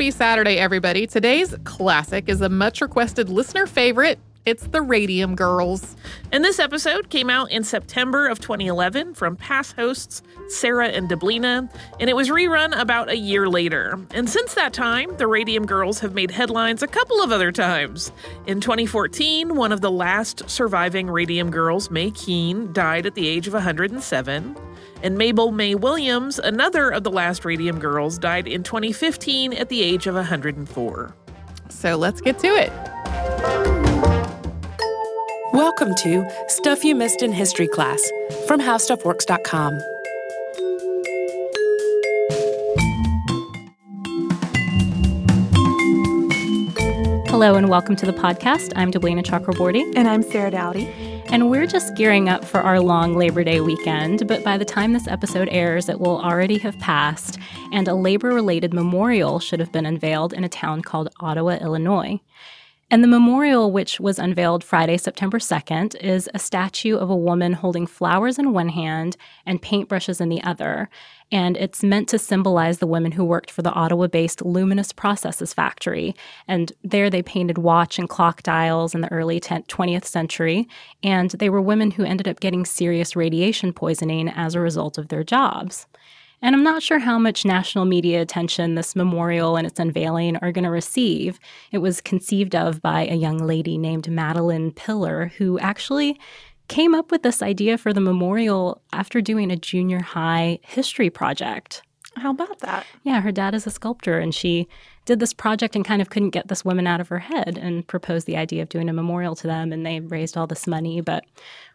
Happy Saturday, everybody. Today's classic is a much requested listener favorite. It's the Radium Girls. And this episode came out in September of 2011 from past hosts Sarah and Deblina, and it was rerun about a year later. And since that time, the Radium Girls have made headlines a couple of other times. In 2014, one of the last surviving Radium Girls, Mae Keane, died at the age of 107. And Mabel May Williams, another of the last Radium Girls, died in 2015 at the age of 104. So let's get to it. Welcome to Stuff You Missed in History Class from HowStuffWorks.com. Hello and welcome to the podcast. I'm Deblina Chakraborty. And I'm Sarah Dowdy. And we're just gearing up for our long Labor Day weekend, but by the time this episode airs, it will already have passed, and a labor related memorial should have been unveiled in a town called Ottawa, Illinois. And the memorial, which was unveiled Friday, September 2nd, is a statue of a woman holding flowers in one hand and paintbrushes in the other. And it's meant to symbolize the women who worked for the Ottawa based Luminous Processes factory. And there they painted watch and clock dials in the early 20th century. And they were women who ended up getting serious radiation poisoning as a result of their jobs. And I'm not sure how much national media attention this memorial and its unveiling are going to receive. It was conceived of by a young lady named Madeline Piller, who actually came up with this idea for the memorial after doing a junior high history project. How about that? Yeah, her dad is a sculptor, and she did this project and kind of couldn't get this woman out of her head and proposed the idea of doing a memorial to them. And they raised all this money. But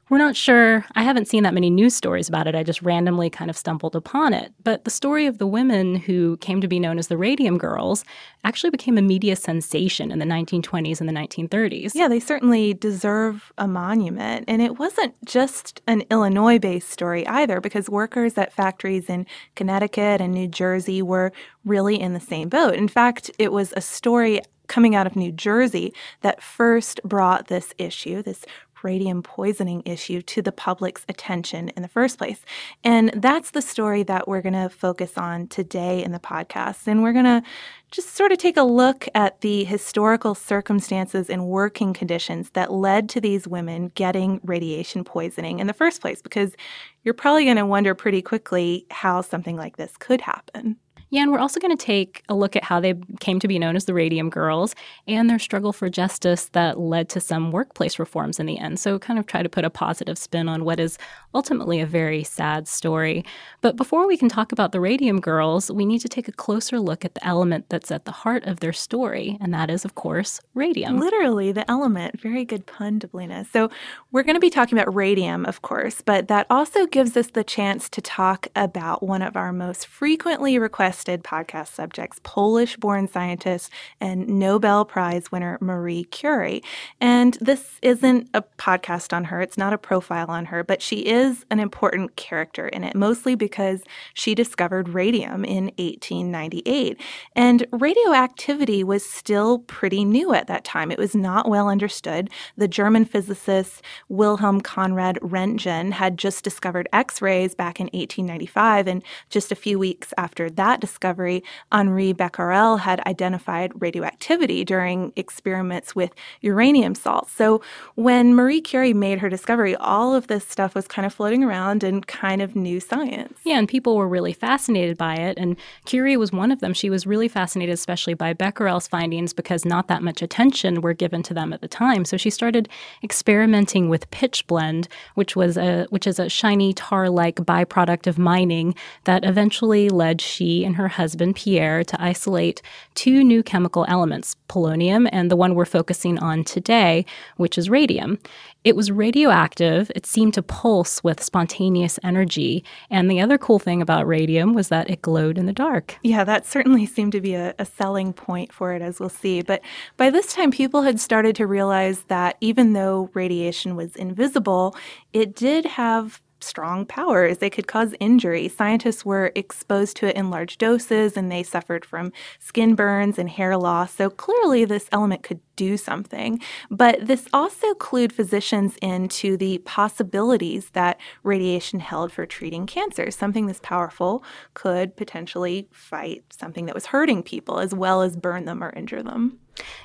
we're not sure. I haven't seen that many news stories about it. I just randomly kind of stumbled upon it. But the story of the women who came to be known as the Radium Girls actually became a media sensation in the 1920s and the 1930s. Yeah, they certainly deserve a monument. And it wasn't just an Illinois based story either, because workers at factories in Connecticut and New Jersey were really in the same boat. In fact, it was a story coming out of New Jersey that first brought this issue, this radium poisoning issue to the public's attention in the first place. And that's the story that we're going to focus on today in the podcast. And we're going to just sort of take a look at the historical circumstances and working conditions that led to these women getting radiation poisoning in the first place, because you're probably going to wonder pretty quickly how something like this could happen. Yeah, and we're also going to take a look at how they came to be known as the Radium Girls and their struggle for justice that led to some workplace reforms in the end. So, kind of try to put a positive spin on what is ultimately a very sad story. But before we can talk about the Radium Girls, we need to take a closer look at the element that's at the heart of their story, and that is, of course, radium. Literally, the element. Very good pun, Deblina. So, we're going to be talking about radium, of course, but that also gives us the chance to talk about one of our most frequently requested podcast subjects Polish born scientist and Nobel Prize winner Marie Curie. And this isn't a podcast on her, it's not a profile on her, but she is an important character in it, mostly because she discovered radium in 1898. And radioactivity was still pretty new at that time, it was not well understood. The German physicist Wilhelm Conrad Roentgen had just discovered X rays back in 1895, and just a few weeks after that discovery, Henri Becquerel had identified radioactivity during experiments with uranium salts. So when Marie Curie made her discovery, all of this stuff was kind of floating around and kind of new science. Yeah, and people were really fascinated by it. And Curie was one of them. She was really fascinated, especially by Becquerel's findings, because not that much attention were given to them at the time. So she started experimenting with pitchblende, which was a which is a shiny tar-like byproduct of mining that eventually led she and her husband, Pierre, to isolate two new chemical elements, polonium and the one we're focusing on today, which is radium. It was radioactive. It seemed to pulse with spontaneous energy. And the other cool thing about radium was that it glowed in the dark. Yeah, that certainly seemed to be a, a, selling point for it, as we'll see. But by this time, people had started to realize that even though radiation was invisible, it did have strong powers. They could cause injury. Scientists were exposed to it in large doses and they suffered from skin burns and hair loss. So clearly, this element could do something. But this also clued physicians into the possibilities that radiation held for treating cancer. Something this powerful could potentially fight something that was hurting people as well as burn them or injure them.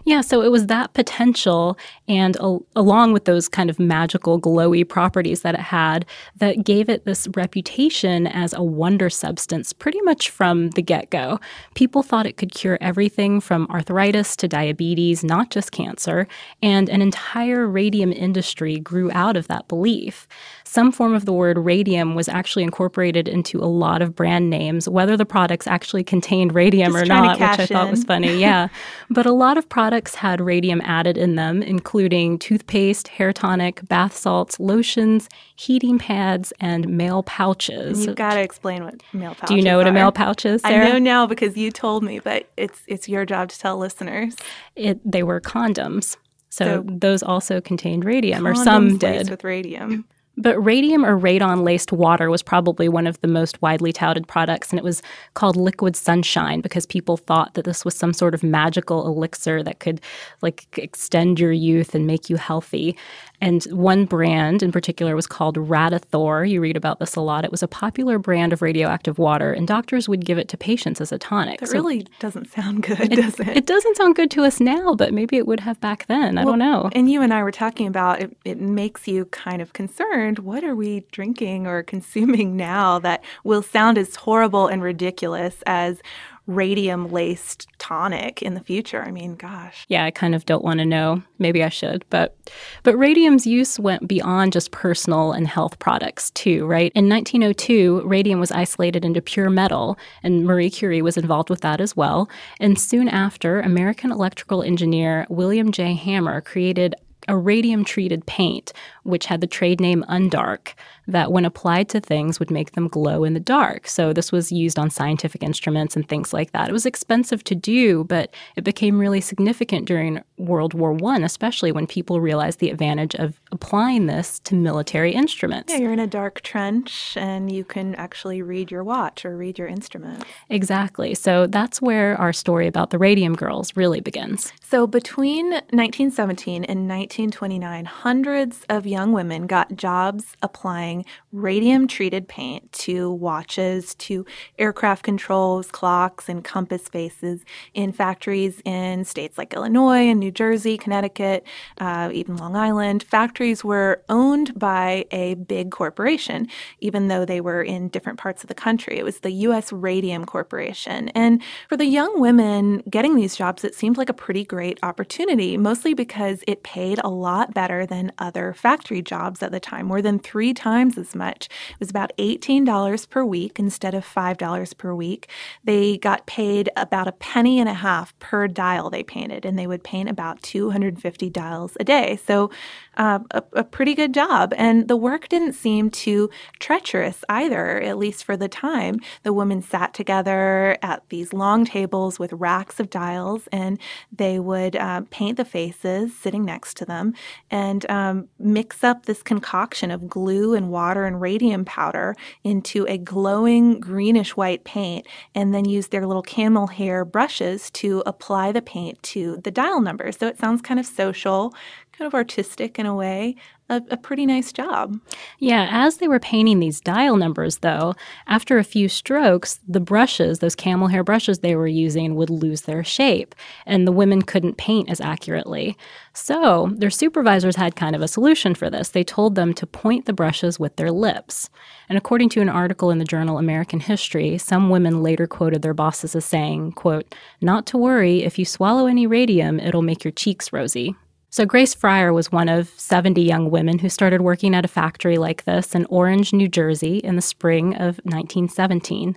Yeah, so it was that potential, and along with those kind of magical, glowy properties that it had, that gave it this reputation as a wonder substance pretty much from the get go. People thought it could cure everything from arthritis to diabetes, not just cancer, and an entire radium industry grew out of that belief. Some form of the word radium was actually incorporated into a lot of brand names, whether the products actually contained radium just or not, which I in. thought was funny. Yeah. but a lot of products had radium added in them, including toothpaste, hair tonic, bath salts, lotions, heating pads, and male pouches. You've got to explain what male pouches Do you know what are. a male pouch is, Sarah? I know now because you told me, but it's it's your job to tell listeners. It they were condoms. So, so those also contained radium, or some did. with radium. But radium or radon laced water was probably one of the most widely touted products, and it was called liquid sunshine because people thought that this was some sort of magical elixir that could like extend your youth and make you healthy. And one brand in particular was called Radithor. You read about this a lot. It was a popular brand of radioactive water, and doctors would give it to patients as a tonic. It so really doesn't sound good, it, does it? It doesn't sound good to us now, but maybe it would have back then. I well, don't know. And you and I were talking about it, it makes you kind of concerned. What are we drinking or consuming now that will sound as horrible and ridiculous as radium laced tonic in the future. I mean, gosh. Yeah, I kind of don't want to know. Maybe I should, but but radium's use went beyond just personal and health products too, right? In 1902, radium was isolated into pure metal, and Marie Curie was involved with that as well. And soon after, American electrical engineer William J. Hammer created a radium treated paint, which had the trade name Undark, that when applied to things would make them glow in the dark. So this was used on scientific instruments and things like that. It was expensive to do, but it became really significant during World War I, especially when people realized the advantage of applying this to military instruments. Yeah, you're in a dark trench and you can actually read your watch or read your instrument. Exactly. So that's where our story about the Radium Girls really begins. So between 1917 and 1929, hundreds of young women got jobs applying radium treated paint to watches, to aircraft controls, clocks, and compass faces in factories in states like Illinois and New Jersey, Connecticut, uh, even Long Island. Factories were owned by a big corporation, even though they were in different parts of the country. It was the U.S. Radium Corporation. And for the young women getting these jobs, it seemed like a pretty great opportunity, mostly because it paid a lot better than other factory jobs at the time, more than three times as much. It was about $18 per week instead of $5 per week. They got paid about a penny and a half per dial they painted, and they would paint about 250 dials a day. So, uh, a, a pretty good job. And the work didn't seem too treacherous either, at least for the time. The women sat together at these long tables with racks of dials, and they would uh, paint the faces sitting next to them and um, mix up this concoction of glue and water and radium powder into a glowing greenish white paint, and then use their little camel hair brushes to apply the paint to the dial numbers. So it sounds kind of social, kind of artistic in a way, a, a, pretty nice job. Yeah, as they were painting these dial numbers, though, after a few strokes, the brushes, those camel hair brushes they were using, would lose their shape, and the women couldn't paint as accurately. So their supervisors had kind of a solution for this. They told them to point the brushes with their lips. And according to an article in the journal American History, some women later quoted their bosses as saying, quote, Not to worry, if you swallow any radium, it'll make your cheeks rosy. So, Grace Fryer was one of 70 young women who started working at a factory like this in Orange, New Jersey in the spring of 1917.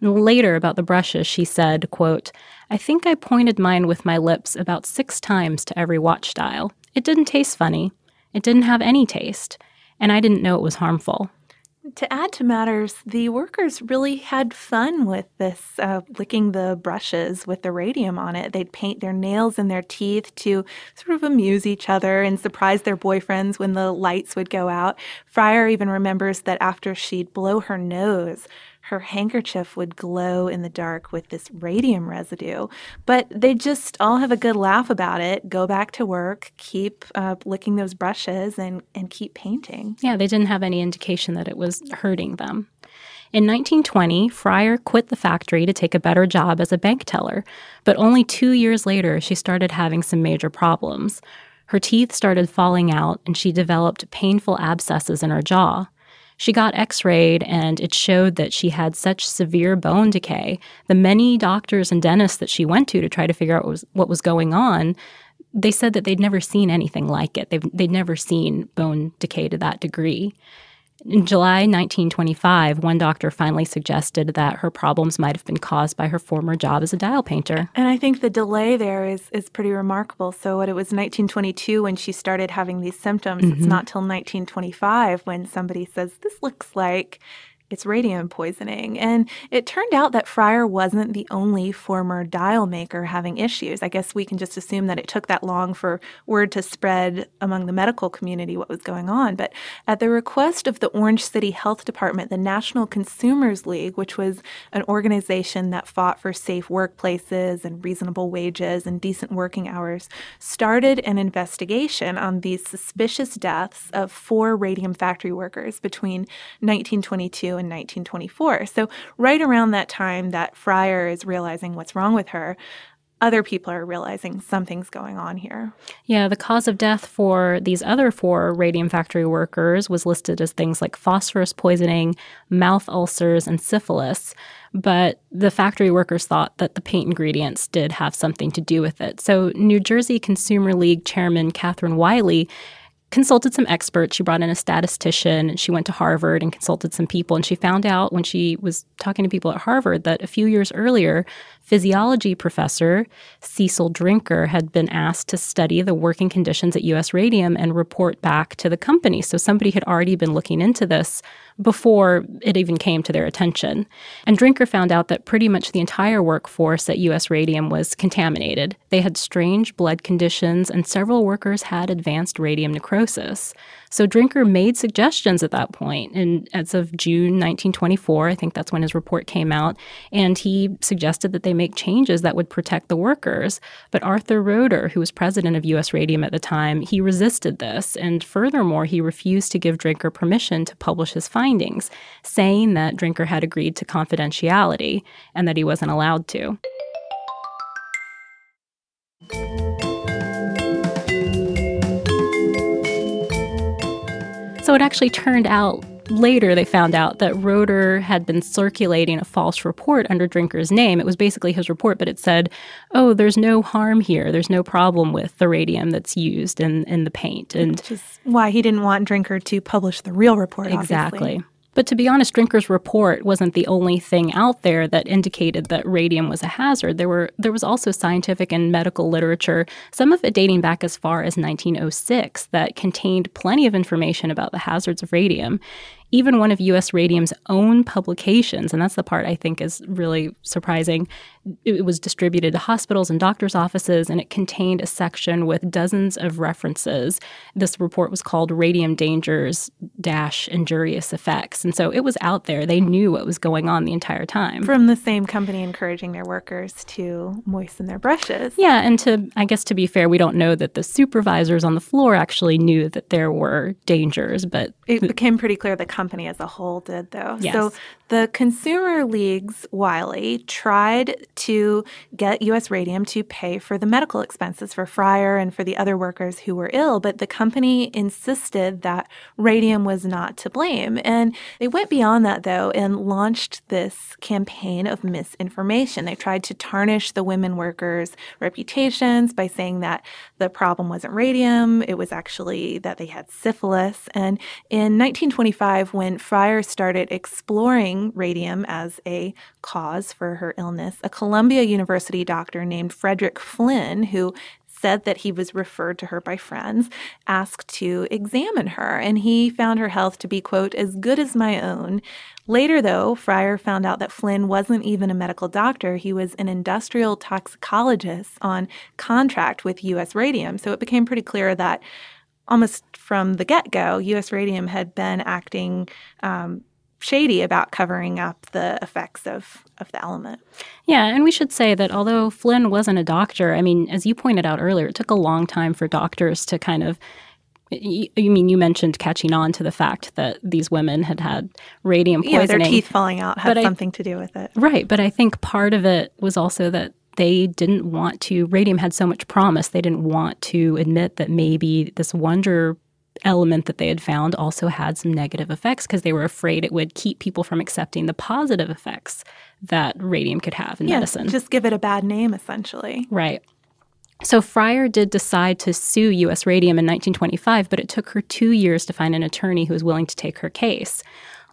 And later, about the brushes, she said, quote, I think I pointed mine with my lips about six times to every watch dial. It didn't taste funny. It didn't have any taste. And I didn't know it was harmful. To add to matters, the workers really had fun with this, uh, licking the brushes with the radium on it. They'd paint their nails and their teeth to sort of amuse each other and surprise their boyfriends when the lights would go out. Fryer even remembers that after she'd blow her nose, her handkerchief would glow in the dark with this radium residue. But they just all have a good laugh about it, go back to work, keep uh, licking those brushes, and, and keep painting. Yeah, they didn't have any indication that it was hurting them. In 1920, Fryer quit the factory to take a better job as a bank teller, but only two years later, she started having some major problems. Her teeth started falling out, and she developed painful abscesses in her jaw. She got x rayed and it showed that she had such severe bone decay. The many doctors and dentists that she went to to try to figure out what was, what was going on, they said that they'd never seen anything like it. They've, they'd never seen bone decay to that degree. In July 1925, one doctor finally suggested that her problems might have been caused by her former job as a dial painter. And I think the delay there is, is pretty remarkable. So, what it was 1922 when she started having these symptoms, mm-hmm. it's not till 1925 when somebody says, This looks like it's radium poisoning. And it turned out that Fryer wasn't the only former dial maker having issues. I guess we can just assume that it took that long for word to spread among the medical community what was going on. But at the request of the Orange City Health Department, the National Consumers League, which was an organization that fought for safe workplaces and reasonable wages and decent working hours, started an investigation on these suspicious deaths of four radium factory workers between 1922 in 1924. So, right around that time that Fryer is realizing what's wrong with her, other people are realizing something's going on here. Yeah, the cause of death for these other four radium factory workers was listed as things like phosphorus poisoning, mouth ulcers, and syphilis. But the factory workers thought that the paint ingredients did have something to do with it. So, New Jersey Consumer League Chairman Katherine Wiley consulted some experts. She brought in a statistician. and She went to Harvard and consulted some people. And she found out when she was talking to people at Harvard that a few years earlier, physiology professor Cecil Drinker had been asked to study the working conditions at US Radium and report back to the company. So somebody had already been looking into this before it even came to their attention. And Drinker found out that pretty much the entire workforce at US Radium was contaminated. They had strange blood conditions, and several workers had advanced radium necrosis. So Drinker made suggestions at that point, and as of June 1924, I think that's when his report came out, and he suggested that they make changes that would protect the workers. But Arthur Roeder, who was president of U.S. Radium at the time, he resisted this, and furthermore, he refused to give Drinker permission to publish his findings, saying that Drinker had agreed to confidentiality and that he wasn't allowed to. It actually turned out later they found out that Roeder had been circulating a false report under Drinker's name. It was basically his report, but it said, oh, there's no harm here. There's no problem with the radium that's used in, in the paint. And Which is why he didn't want Drinker to publish the real report, Exactly. Obviously. But to be honest, Drinker's report wasn't the only thing out there that indicated that radium was a hazard. There were there was also scientific and medical literature, some of it dating back as far as 1906, that contained plenty of information about the hazards of radium even one of US Radium's own publications, and that's the part I think is really surprising, it was distributed to hospitals and doctors' offices, and it contained a section with dozens of references. This report was called Radium Dangers Dash Injurious Effects. And so it was out there. They knew what was going on the entire time. From the same company encouraging their workers to moisten their brushes. Yeah, and to I guess to be fair, we don't know that the supervisors on the floor actually knew that there were dangers, but it became pretty clear the company as a whole did though. Yes. So the Consumer League's Wiley tried to get US Radium to pay for the medical expenses for Fryer and for the other workers who were ill, but the company insisted that Radium was not to blame. And they went beyond that, though, and launched this campaign of misinformation. They tried to tarnish the women workers' reputations by saying that the problem wasn't radium, it was actually that they had syphilis. And in 1925, when Fryer started exploring radium as a cause for her illness. A Columbia University doctor named Frederick Flinn, who said that he was referred to her by friends, asked to examine her, and he found her health to be, quote, as good as my own. Later, though, Fryer found out that Flinn wasn't even a medical doctor. He was an industrial toxicologist on contract with U.S. Radium. So it became pretty clear that almost from the get go, U.S. Radium had been acting um, shady about covering up the effects of, of the element. Yeah, and we should say that although Flinn wasn't a doctor, I mean, as you pointed out earlier, it took a long time for doctors to kind of you mean you mentioned catching on to the fact that these women had had radium poisoning? Yeah, their teeth falling out had but something I, to do with it. Right, but I think part of it was also that they didn't want to. Radium had so much promise; they didn't want to admit that maybe this wonder element that they had found also had some negative effects because they were afraid it would keep people from accepting the positive effects that radium could have in yeah, medicine. Just give it a bad name, essentially. Right. So Fryer did decide to sue U.S. Radium in 1925, but it took her two years to find an attorney who was willing to take her case.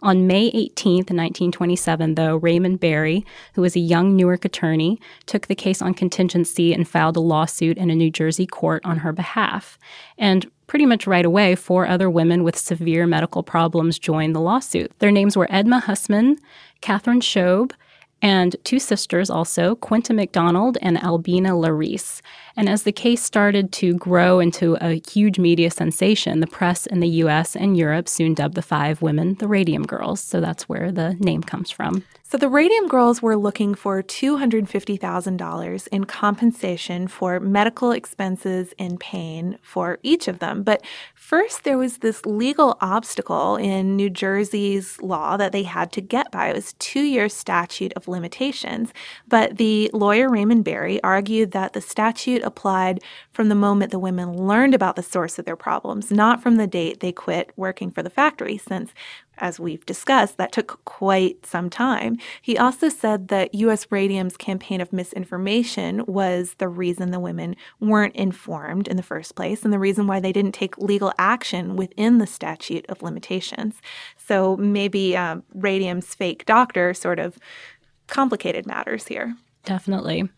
On May 18, 1927, though, Raymond Berry, who was a young Newark attorney, took the case on contingency and filed a lawsuit in a New Jersey court on her behalf. And pretty much right away, four other women with severe medical problems joined the lawsuit. Their names were Edna Hussman, Katherine Schaub, and two sisters also, Quinta McDonald and Albina Larice. And as the case started to grow into a huge media sensation, the press in the US and Europe soon dubbed the five women the Radium Girls. So that's where the name comes from. So the Radium Girls were looking for $250,000 in compensation for medical expenses and pain for each of them. But first, there was this legal obstacle in New Jersey's law that they had to get by. It was two year statute of limitations. But the lawyer Raymond Berry argued that the statute applied from the moment the women learned about the source of their problems, not from the date they quit working for the factory, since as we've discussed, that took quite some time. He also said that U.S. Radium's campaign of misinformation was the reason the women weren't informed in the first place and the reason why they didn't take legal action within the statute of limitations. So maybe uh, Radium's fake doctor sort of complicated matters here. Definitely.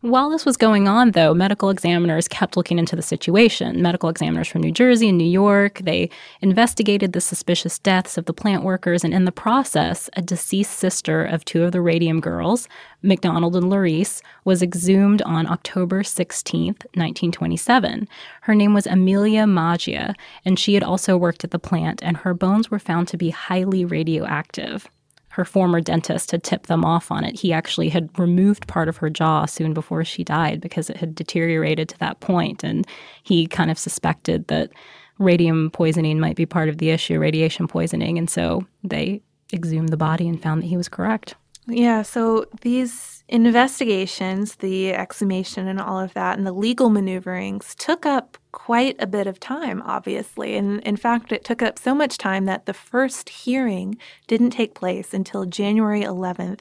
While this was going on, though, medical examiners kept looking into the situation. Medical examiners from New Jersey and New York, they investigated the suspicious deaths of the plant workers, and in the process, a deceased sister of two of the radium girls, McDonald and Larice, was exhumed on October 16, 1927. Her name was Amelia Maggia, and she had also worked at the plant, and her bones were found to be highly radioactive her former dentist had tipped them off on it. He actually had removed part of her jaw soon before she died because it had deteriorated to that point, and he kind of suspected that radium poisoning might be part of the issue, radiation poisoning, and so they exhumed the body and found that he was correct. Yeah, so these investigations, the exhumation and all of that, and the legal maneuverings took up quite a bit of time, obviously. And in fact, it took up so much time that the first hearing didn't take place until January 11th,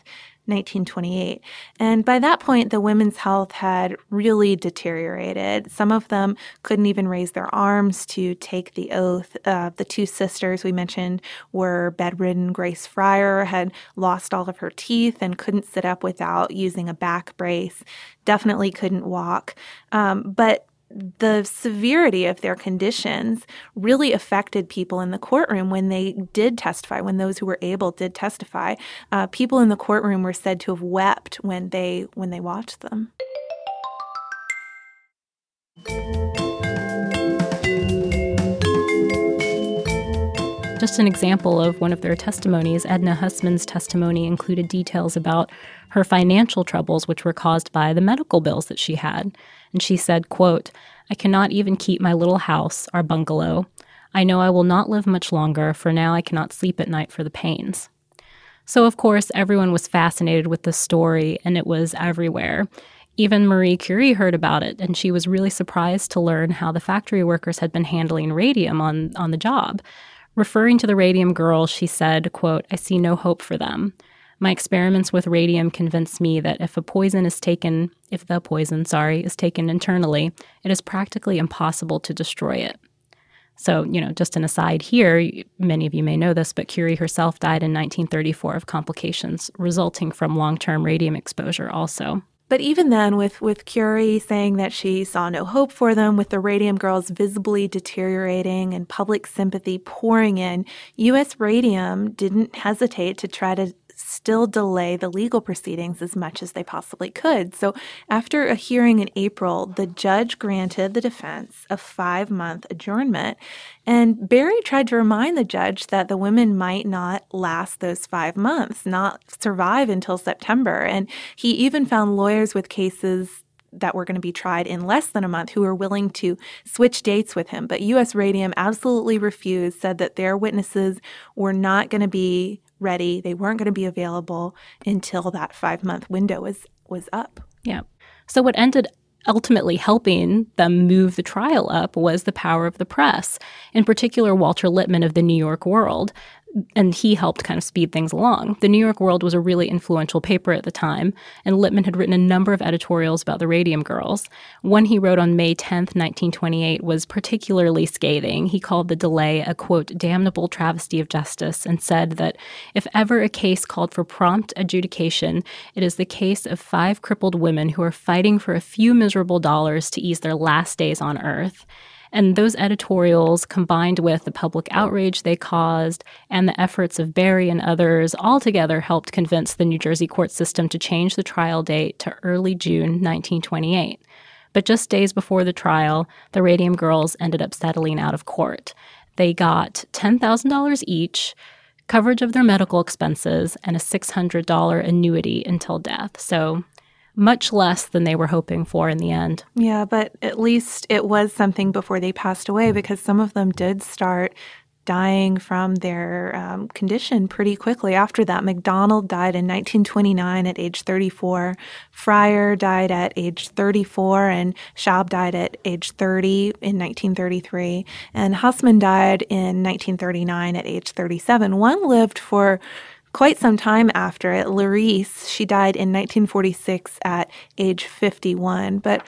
1928. And by that point, the women's health had really deteriorated. Some of them couldn't even raise their arms to take the oath. Uh, the two sisters we mentioned were bedridden. Grace Fryer had lost all of her teeth and couldn't sit up without using a back brace, definitely couldn't walk. Um, but the severity of their conditions really affected people in the courtroom when they did testify, when those who were able did testify. Uh, people in the courtroom were said to have wept when they when they watched them. Just an example of one of their testimonies, Edna Hussman's testimony included details about her financial troubles, which were caused by the medical bills that she had. And she said, quote, I cannot even keep my little house, our bungalow. I know I will not live much longer, for now I cannot sleep at night for the pains. So, of course, everyone was fascinated with the story, and it was everywhere. Even Marie Curie heard about it, and she was really surprised to learn how the factory workers had been handling radium on, on the job. Referring to the radium girls, she said, quote, I see no hope for them. My experiments with radium convinced me that if a poison is taken, if the poison, sorry, is taken internally, it is practically impossible to destroy it. So, you know, just an aside here, many of you may know this, but Curie herself died in 1934 of complications resulting from long term radium exposure, also. But even then, with, with Curie saying that she saw no hope for them, with the Radium Girls visibly deteriorating and public sympathy pouring in, U.S. Radium didn't hesitate to try to still delay the legal proceedings as much as they possibly could. So, after a hearing in April, the judge granted the defense a five month adjournment. And Berry tried to remind the judge that the women might not last those five months, not survive until September. And he even found lawyers with cases that were going to be tried in less than a month who were willing to switch dates with him. But US Radium absolutely refused, said that their witnesses were not going to be ready. They weren't going to be available until that five month window was was up. Yeah. So what ended ultimately helping them move the trial up was the power of the press, in particular Walter Lippmann of the New York World, and he helped kind of speed things along. The New York World was a really influential paper at the time, and Lippmann had written a number of editorials about the Radium Girls. One he wrote on May 10, 1928, was particularly scathing. He called the delay a, quote, damnable travesty of justice and said that if ever a case called for prompt adjudication, it is the case of five crippled women who are fighting for a few miserable dollars to ease their last days on earth. And those editorials, combined with the public outrage they caused and the efforts of Berry and others, altogether helped convince the New Jersey court system to change the trial date to early June 1928. But just days before the trial, the Radium Girls ended up settling out of court. They got $10,000 each, coverage of their medical expenses, and a $600 annuity until death. So much less than they were hoping for in the end. Yeah, but at least it was something before they passed away because some of them did start dying from their um, condition pretty quickly after that. McDonald died in 1929 at age 34. Fryer died at age 34, and Schaub died at age 30 in 1933. And Hussman died in 1939 at age 37. One lived for quite some time after it. Larice, she died in 1946 at age 51. But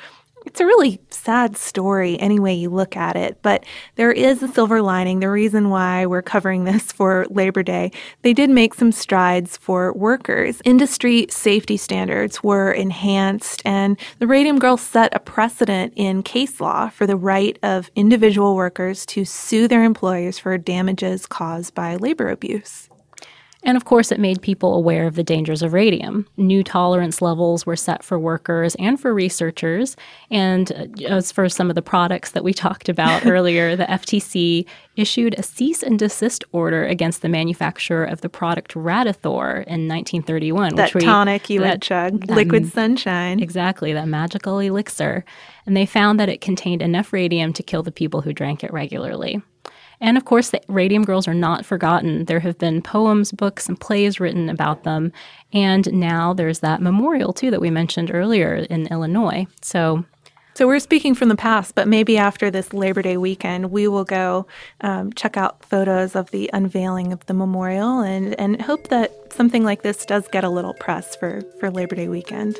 it's a really sad story any way you look at it, but there is a silver lining. The reason why we're covering this for Labor Day, they did make some strides for workers. Industry safety standards were enhanced, and the Radium Girls set a precedent in case law for the right of individual workers to sue their employers for damages caused by labor abuse. And of course, it made people aware of the dangers of radium. New tolerance levels were set for workers and for researchers. And uh, as for some of the products that we talked about earlier, the FTC issued a cease and desist order against the manufacturer of the product Radithor in 1931. That which we, tonic you that, would chug, liquid sunshine. Exactly, that magical elixir. And they found that it contained enough radium to kill the people who drank it regularly. And of course, the Radium Girls are not forgotten. There have been poems, books, and plays written about them. And now there's that memorial, too, that we mentioned earlier in Illinois. So so we're speaking from the past, but maybe after this Labor Day weekend, we will go um, check out photos of the unveiling of the memorial and, and hope that something like this does get a little press for, for Labor Day weekend.